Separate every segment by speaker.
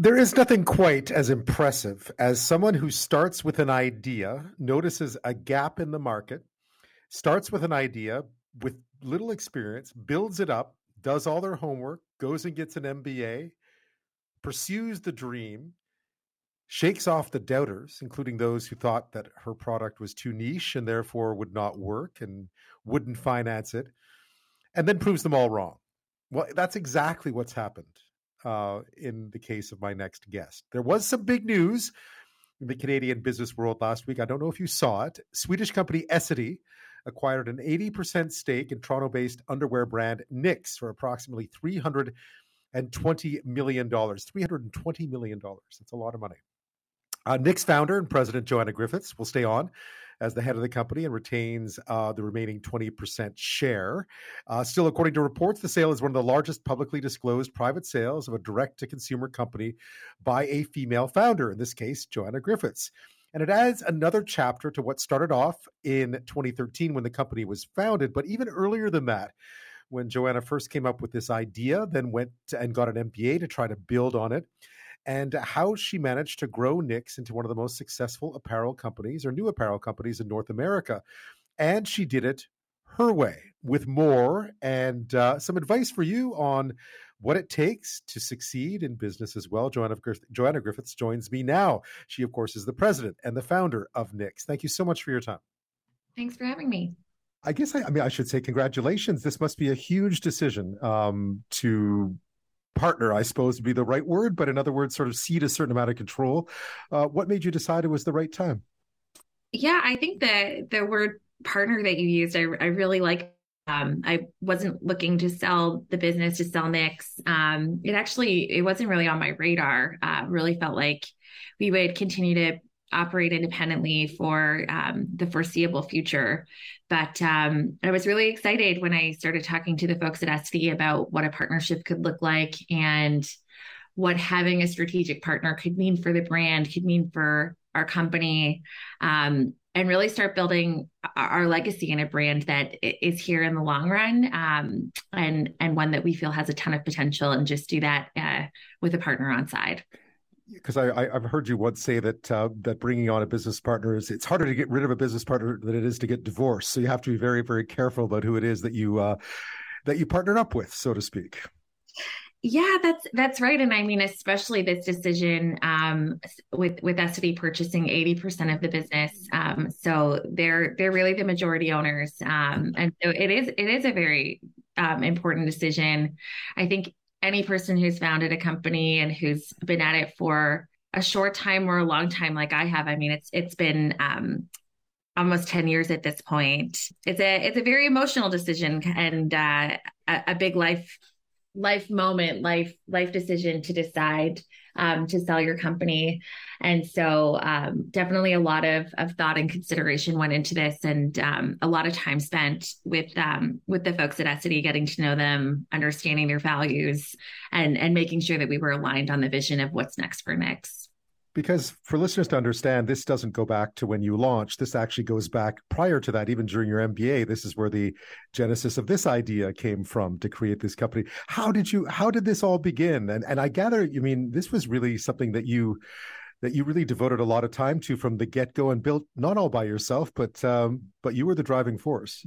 Speaker 1: There is nothing quite as impressive as someone who starts with an idea, notices a gap in the market, starts with an idea with little experience, builds it up, does all their homework, goes and gets an MBA, pursues the dream, shakes off the doubters, including those who thought that her product was too niche and therefore would not work and wouldn't finance it, and then proves them all wrong. Well, that's exactly what's happened uh, in the case of my next guest. There was some big news in the Canadian business world last week. I don't know if you saw it. Swedish company Essity acquired an 80% stake in Toronto based underwear brand Knix for approximately $320 million. $320 million. That's a lot of money. Uh, Knix founder and president Joanna Griffiths will stay on as the head of the company and retains uh, the remaining 20% share. Uh, still, according to reports, the sale is one of the largest publicly disclosed private sales of a direct to consumer company by a female founder, in this case, Joanna Griffiths. And it adds another chapter to what started off in 2013 when the company was founded, but even earlier than that when Joanna first came up with this idea, then went and got an MBA to try to build on it and how she managed to grow Knix into one of the most successful apparel companies or new apparel companies in North America. And she did it her way with more and uh, some advice for you on what it takes to succeed in business as well. Joanna, Joanna Griffiths joins me now. She, of course, is the president and the founder of Knix. Thank you so much for your time.
Speaker 2: Thanks for having me.
Speaker 1: I guess I, I mean I should say congratulations. This must be a huge decision um, to partner, I suppose would be the right word, but in other words, sort of cede a certain amount of control. Uh, what made you decide it was the right time?
Speaker 2: Yeah, I think that the word partner that you used, I, I really like. Um, I wasn't looking to sell the business to sell Knix. Um, it actually it wasn't really on my radar. Uh, really felt like we would continue to operate independently for um, the foreseeable future. But um, I was really excited when I started talking to the folks at Essity about what a partnership could look like and what having a strategic partner could mean for the brand, could mean for our company, um, and really start building our legacy in a brand that is here in the long run, um, and and one that we feel has a ton of potential, and just do that uh, with a partner on side
Speaker 1: because I, have heard you once say that uh, that bringing on a business partner is it's harder to get rid of a business partner than it is to get divorced. So you have to be very very careful about who it is that you uh, that you partnered up with, so to speak.
Speaker 2: Yeah, that's that's right, and I mean, especially this decision um, with with Essity purchasing eighty percent of the business. Um, so they're they're really the majority owners, um, and so it is it is a very um, important decision. I think any person who's founded a company and who's been at it for a short time or a long time like I have. I mean, it's it's been um, almost 10 years at this point. It's a it's a very emotional decision and uh, a, a big life life moment, life life decision to decide um, to sell your company. And so, um, definitely a lot of, of thought and consideration went into this, and um, a lot of time spent with um, with the folks at Essity, getting to know them, understanding their values, and and making sure that we were aligned on the vision of what's next for Knix
Speaker 1: because for listeners to understand, this doesn't go back to when you launched. This actually goes back prior to that, even during your MBA. This is where the genesis of this idea came from to create this company. How did you? How did this all begin? And and I gather, you mean this was really something that you that you really devoted a lot of time to from the get go and built not all by yourself, but um, but you were the driving force.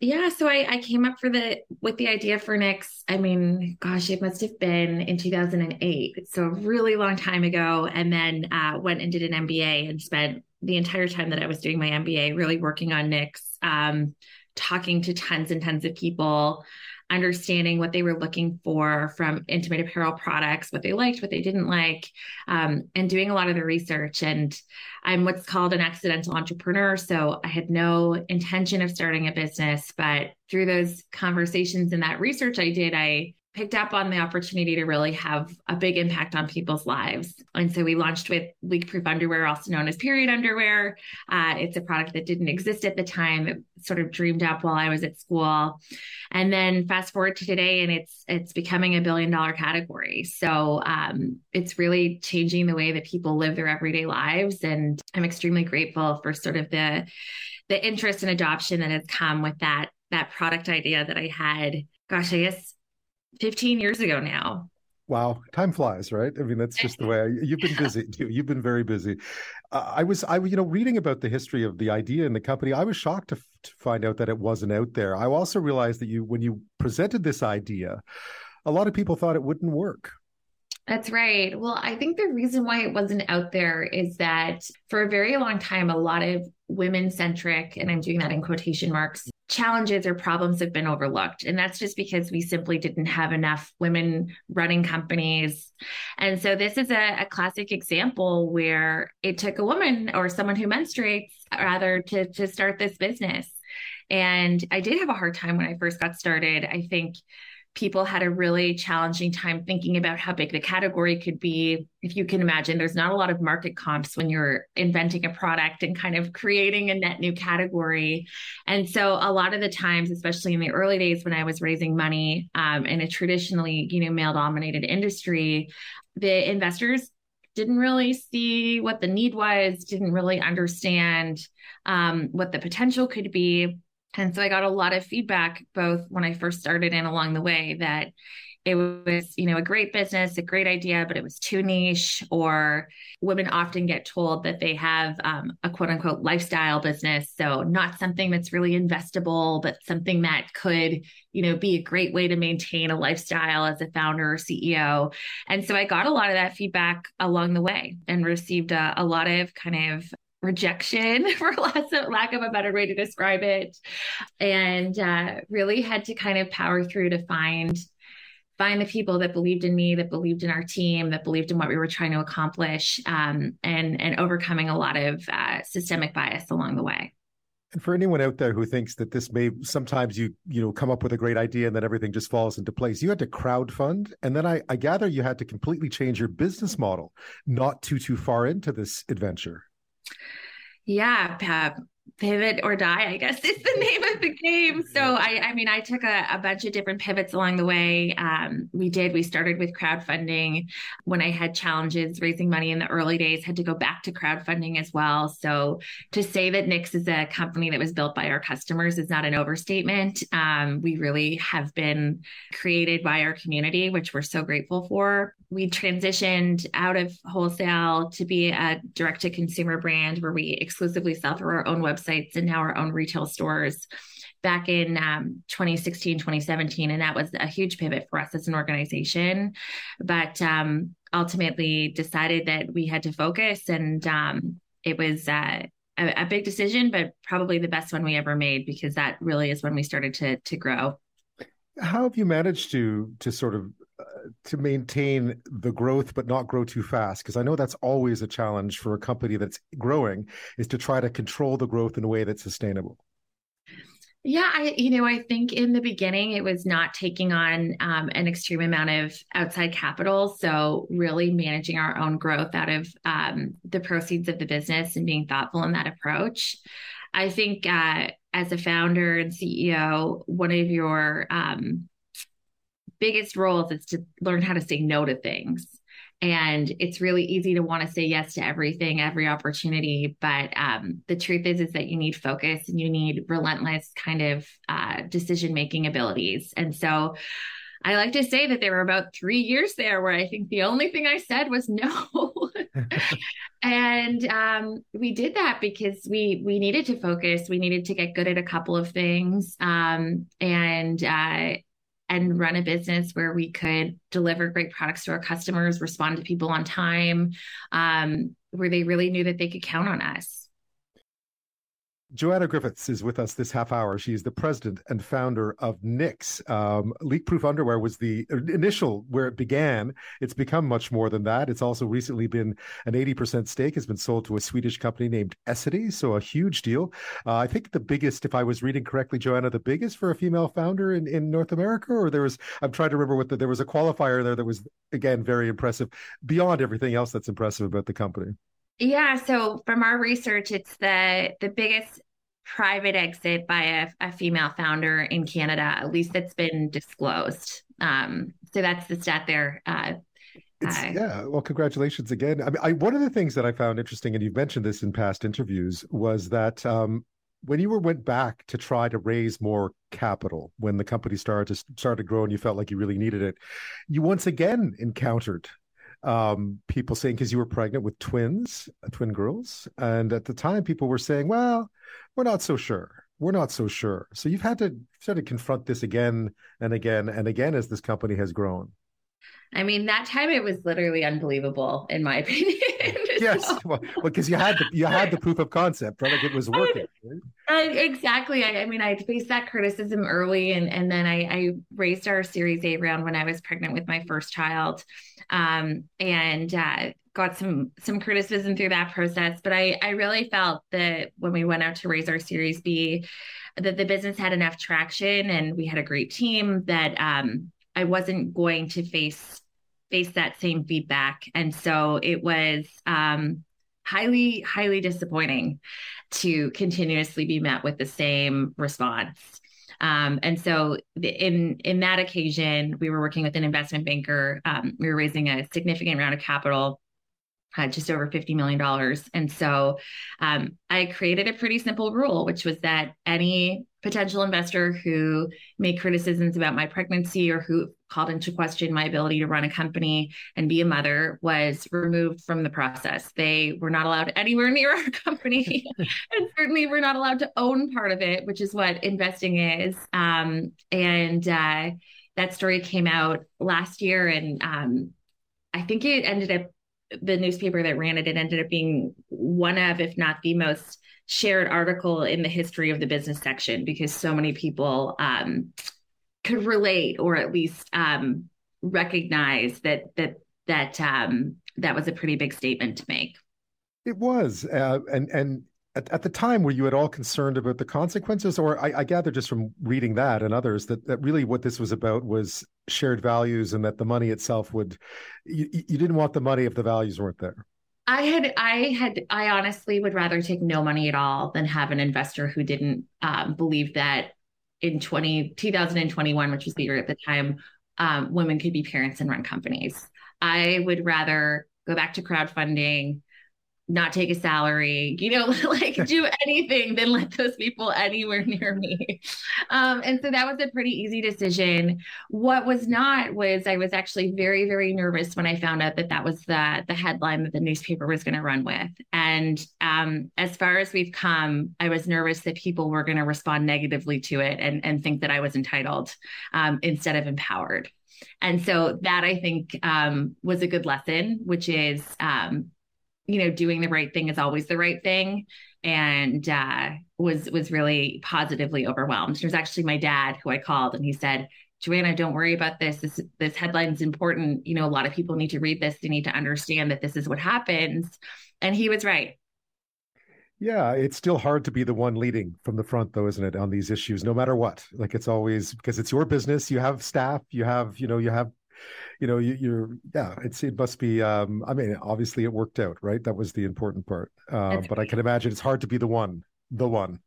Speaker 2: Yeah, so I, I came up for the with the idea for Knix. I mean, gosh, it must have been in 2008. So a really long time ago. And then uh, went and did an MBA and spent the entire time that I was doing my MBA really working on Knix, um, talking to tons and tons of people, understanding what they were looking for from intimate apparel products, what they liked, what they didn't like, um, and doing a lot of the research. And I'm what's called an accidental entrepreneur. So I had no intention of starting a business, but through those conversations and that research I did, I picked up on the opportunity to really have a big impact on people's lives. And so we launched with leak proof underwear, also known as period underwear. Uh, it's a product that didn't exist at the time. It sort of dreamed up while I was at school. And then fast forward to today and it's it's becoming a billion dollar category. So um, it's really changing the way that people live their everyday lives. And I'm extremely grateful for sort of the the interest and adoption that has come with that that product idea that I had gosh, I guess 15 years ago now.
Speaker 1: Wow, time flies, right? I mean, that's just the way I, you've been busy too. You've been very busy. Uh, I was, I you know, reading about the history of the idea in the company. I was shocked to, to find out that it wasn't out there. I also realized that you, when you presented this idea, a lot of people thought it wouldn't work.
Speaker 2: That's right. Well, I think the reason why it wasn't out there is that for a very long time, a lot of women centric, and I'm doing that in quotation marks, challenges or problems have been overlooked. And that's just because we simply didn't have enough women running companies. And so this is a, a classic example where it took a woman or someone who menstruates rather to, to start this business. And I did have a hard time when I first got started. I think people had a really challenging time thinking about how big the category could be. If you can imagine, there's not a lot of market comps when you're inventing a product and kind of creating a net new category. And so, a lot of the times, especially in the early days when I was raising money um, in a traditionally, you know, male dominated industry, the investors didn't really see what the need was, didn't really understand um, what the potential could be. And so I got a lot of feedback, both when I first started and along the way, that it was, you know, a great business, a great idea, but it was too niche. Or women often get told that they have um, a quote unquote lifestyle business. So not something that's really investable, but something that could, you know, be a great way to maintain a lifestyle as a founder or CEO. And so I got a lot of that feedback along the way and received a, a lot of kind of rejection for of, lack of a better way to describe it. And uh, really had to kind of power through to find find the people that believed in me that believed in our team that believed in what we were trying to accomplish um, and and overcoming a lot of uh, systemic bias along the way.
Speaker 1: And for anyone out there who thinks that this may sometimes you you know come up with a great idea and then everything just falls into place you had to crowd fund and then I, I gather you had to completely change your business model not too too far into this adventure
Speaker 2: yeah, Pep pivot or die i guess is the name of the game. So i i mean i took a, a bunch of different pivots along the way. Um, we did we started with crowdfunding. When i had challenges raising money in the early days had to go back to crowdfunding as well. So to say that Knix is a company that was built by our customers is not an overstatement. Um, we really have been created by our community which we're so grateful for. We transitioned out of wholesale to be a direct to consumer brand where we exclusively sell through our own websites and now our own retail stores back in um, 2016 2017 and that was a huge pivot for us as an organization. But um, ultimately decided that we had to focus and um, it was uh, a, a big decision but probably the best one we ever made because that really is when we started to to grow.
Speaker 1: How have you managed to to sort of to maintain the growth but not grow too fast because i know that's always a challenge for a company that's growing is to try to control the growth in a way that's sustainable
Speaker 2: yeah, I you know I think in the beginning it was not taking on um, an extreme amount of outside capital, so really managing our own growth out of um, the proceeds of the business and being thoughtful in that approach. I think uh, as a founder and CEO, one of your um, biggest roles is to learn how to say no to things. And it's really easy to want to say yes to everything, every opportunity. But um, the truth is, is that you need focus and you need relentless kind of uh, decision making abilities. And so I like to say that there were about three years there where I think the only thing I said was no. and um, we did that because we we needed to focus. We needed to get good at a couple of things. Um, and uh, and run a business where we could deliver great products to our customers, respond to people on time, um, where they really knew that they could count on us.
Speaker 1: Joanna Griffiths is with us this half hour. She is the president and founder of Knix. Um, Leak-proof underwear was the initial where it began. It's become much more than that. It's also recently been an 80% stake has been sold to a Swedish company named Essity, so a huge deal. Uh, I think the biggest, if I was reading correctly, Joanna, the biggest for a female founder in, in North America, or there was, I'm trying to remember what the, there was a qualifier there that was, again, very impressive beyond everything else that's impressive about the company.
Speaker 2: Yeah, so from our research, it's the the biggest private exit by a, a, female founder in Canada, at least that's been disclosed. Um, so that's the stat there. Uh,
Speaker 1: uh, yeah, well, congratulations again. I mean, I, one of the things that I found interesting, and you've mentioned this in past interviews, was that um, when you were went back to try to raise more capital when the company started to started to grow and you felt like you really needed it, you once again encountered um, people saying because you were pregnant with twins, uh, twin girls, and at the time people were saying, "Well, we're not so sure. We're not so sure." So you've had to sort of confront this again and again and again as this company has grown.
Speaker 2: I mean, that time it was literally unbelievable, in my opinion.
Speaker 1: yes, so, well, because you had the you had the proof of concept, right? Like it was working.
Speaker 2: Right? Uh, exactly. I, I, mean, I faced that criticism early, and and then I, I, raised our Series A round when I was pregnant with my first child, um, and uh, got some some criticism through that process. But I I really felt that when we went out to raise our Series B, that the business had enough traction, and we had a great team that um, I wasn't going to face face that same feedback. And so it was um, highly, highly disappointing to continuously be met with the same response. Um, and so in in that occasion, we were working with an investment banker. Um, we were raising a significant round of capital uh, just over $50 million. And so um, I created a pretty simple rule, which was that any potential investor who made criticisms about my pregnancy or who called into question my ability to run a company and be a mother was removed from the process. They were not allowed anywhere near our company and certainly were not allowed to own part of it, which is what investing is. Um, and uh, that story came out last year and um, I think it ended up the newspaper that ran it, it ended up being one of, if not the most shared article in the history of the business section because so many people um, could relate or at least um, recognize that that that um, that was a pretty big statement to make.
Speaker 1: It was, uh, and and at, at, the time were you at all concerned about the consequences or I, I, gather just from reading that and others that, that really what this was about was shared values and that the money itself would you, you didn't want the money if the values weren't there
Speaker 2: i had i had i honestly would rather take no money at all than have an investor who didn't um, believe that in 20 2021 which was the year at the time um, women could be parents and run companies. I would rather go back to crowdfunding not take a salary, you know, like do anything than let those people anywhere near me. Um, and so that was a pretty easy decision. What was not was I was actually very, very nervous when I found out that that was the the headline that the newspaper was going to run with. And um, as far as we've come, I was nervous that people were going to respond negatively to it and and think that I was entitled um, instead of empowered. And so that I think um, was a good lesson, which is um, you know, doing the right thing is always the right thing. And uh, was was really positively overwhelmed. It was actually my dad who I called, and he said, "Joanna, don't worry about this. This this headline is important. You know, a lot of people need to read this. They need to understand that this is what happens." And he was right.
Speaker 1: Yeah, it's still hard to be the one leading from the front, though, isn't it, on these issues? No matter what, like it's always because it's your business. You have staff. You have, you know, you have you know, you, are yeah, it's it must be. Um, I mean, obviously it worked out, right? That was the important part. Uh, but I can imagine it's hard to be the one, the one,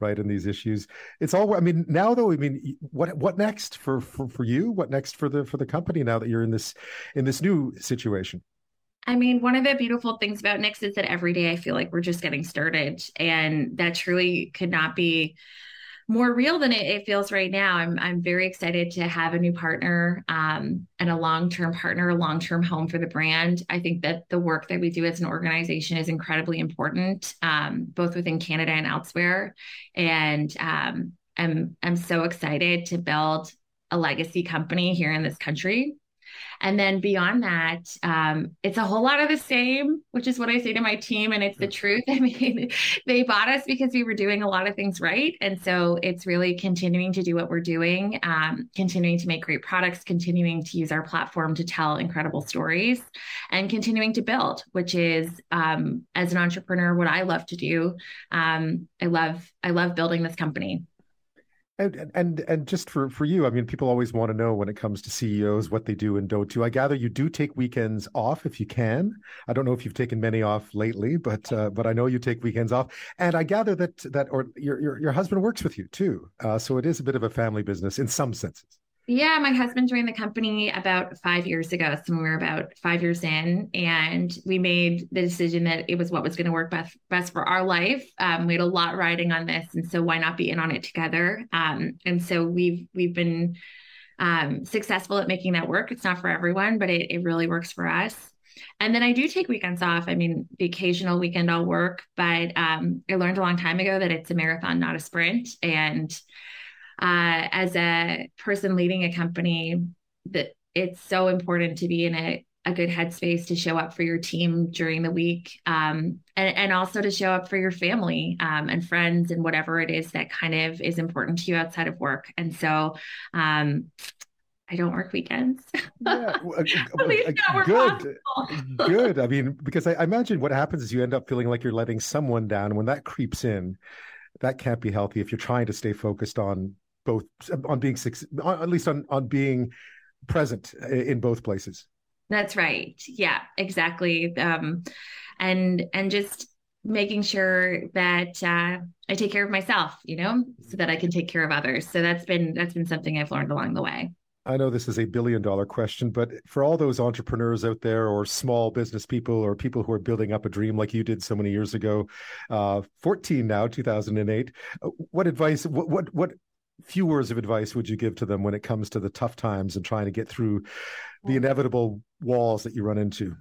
Speaker 1: right? In these issues, it's all. I mean, now though, I mean, what what next for for for you? What next for the for the company now that you're in this in this new situation?
Speaker 2: I mean, one of the beautiful things about Knix is that every day I feel like we're just getting started, and that truly could not be more real than it, it, feels right now. I'm I'm very excited to have a new partner um, and a long term partner, a long term home for the brand. I think that the work that we do as an organization is incredibly important, um, both within Canada and elsewhere. And um, I'm I'm so excited to build a legacy company here in this country. And then beyond that, um, it's a whole lot of the same, which is what I say to my team. And it's the truth. I mean, they bought us because we were doing a lot of things right. And so it's really continuing to do what we're doing, um, continuing to make great products, continuing to use our platform to tell incredible stories, and continuing to build, which is um, as an entrepreneur, what I love to do. Um, I love I love building this company.
Speaker 1: And, and and just for for you, I mean, people always want to know when it comes to CEOs what they do and don't do. I gather you do take weekends off if you can. I don't know if you've taken many off lately, but uh, but I know you take weekends off. And I gather that that or your your, your husband works with you too, uh, so it is a bit of a family business in some senses.
Speaker 2: Yeah, my husband joined the company about five years ago. So we were about five years in, and we made the decision that it was what was going to work best, best for our life. Um, we had a lot riding on this, and so why not be in on it together? Um, and so we've we've been um, successful at making that work. It's not for everyone, but it, it really works for us. And then I do take weekends off. I mean, the occasional weekend I'll work, but um, I learned a long time ago that it's a marathon, not a sprint. And uh, as a person leading a company, that it's so important to be in a, a good headspace to show up for your team during the week um, and, and also to show up for your family um, and friends and whatever it is that kind of is important to you outside of work. And so um, I don't work weekends. yeah,
Speaker 1: good, good. I mean, because I, I, imagine what happens is you end up feeling like you're letting someone down. When that creeps in, that can't be healthy. If you're trying to stay focused on both, on being at least on on being present in both places.
Speaker 2: That's right. Yeah, exactly. Um, and and just making sure that uh, I take care of myself, you know, so that I can take care of others. So that's been that's been something I've learned along the way.
Speaker 1: I know this is a billion dollar question, but for all those entrepreneurs out there, or small business people, or people who are building up a dream like you did so many years ago, uh, 14 now, 2008, uh, what advice, what, what, what few words of advice would you give to them when it comes to the tough times and trying to get through the inevitable walls that you run into?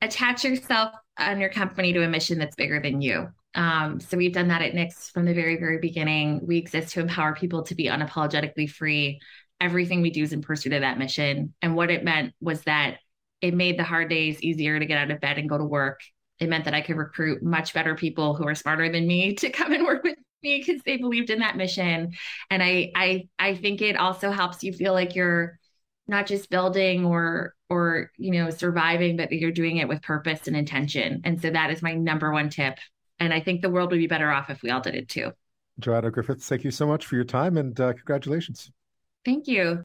Speaker 2: Attach yourself and your company to a mission that's bigger than you. Um, so we've done that at Knix from the very, very beginning. We exist to empower people to be unapologetically free everything we do is in pursuit of that mission. And what it meant was that it made the hard days easier to get out of bed and go to work. It meant that I could recruit much better people who are smarter than me to come and work with because they believed in that mission. And I I I think it also helps you feel like you're not just building or or you know surviving, but you're doing it with purpose and intention. And so that is my number one tip. And I think the world would be better off if we all did it too.
Speaker 1: Joanna Griffiths, thank you so much for your time and uh, congratulations.
Speaker 2: Thank you.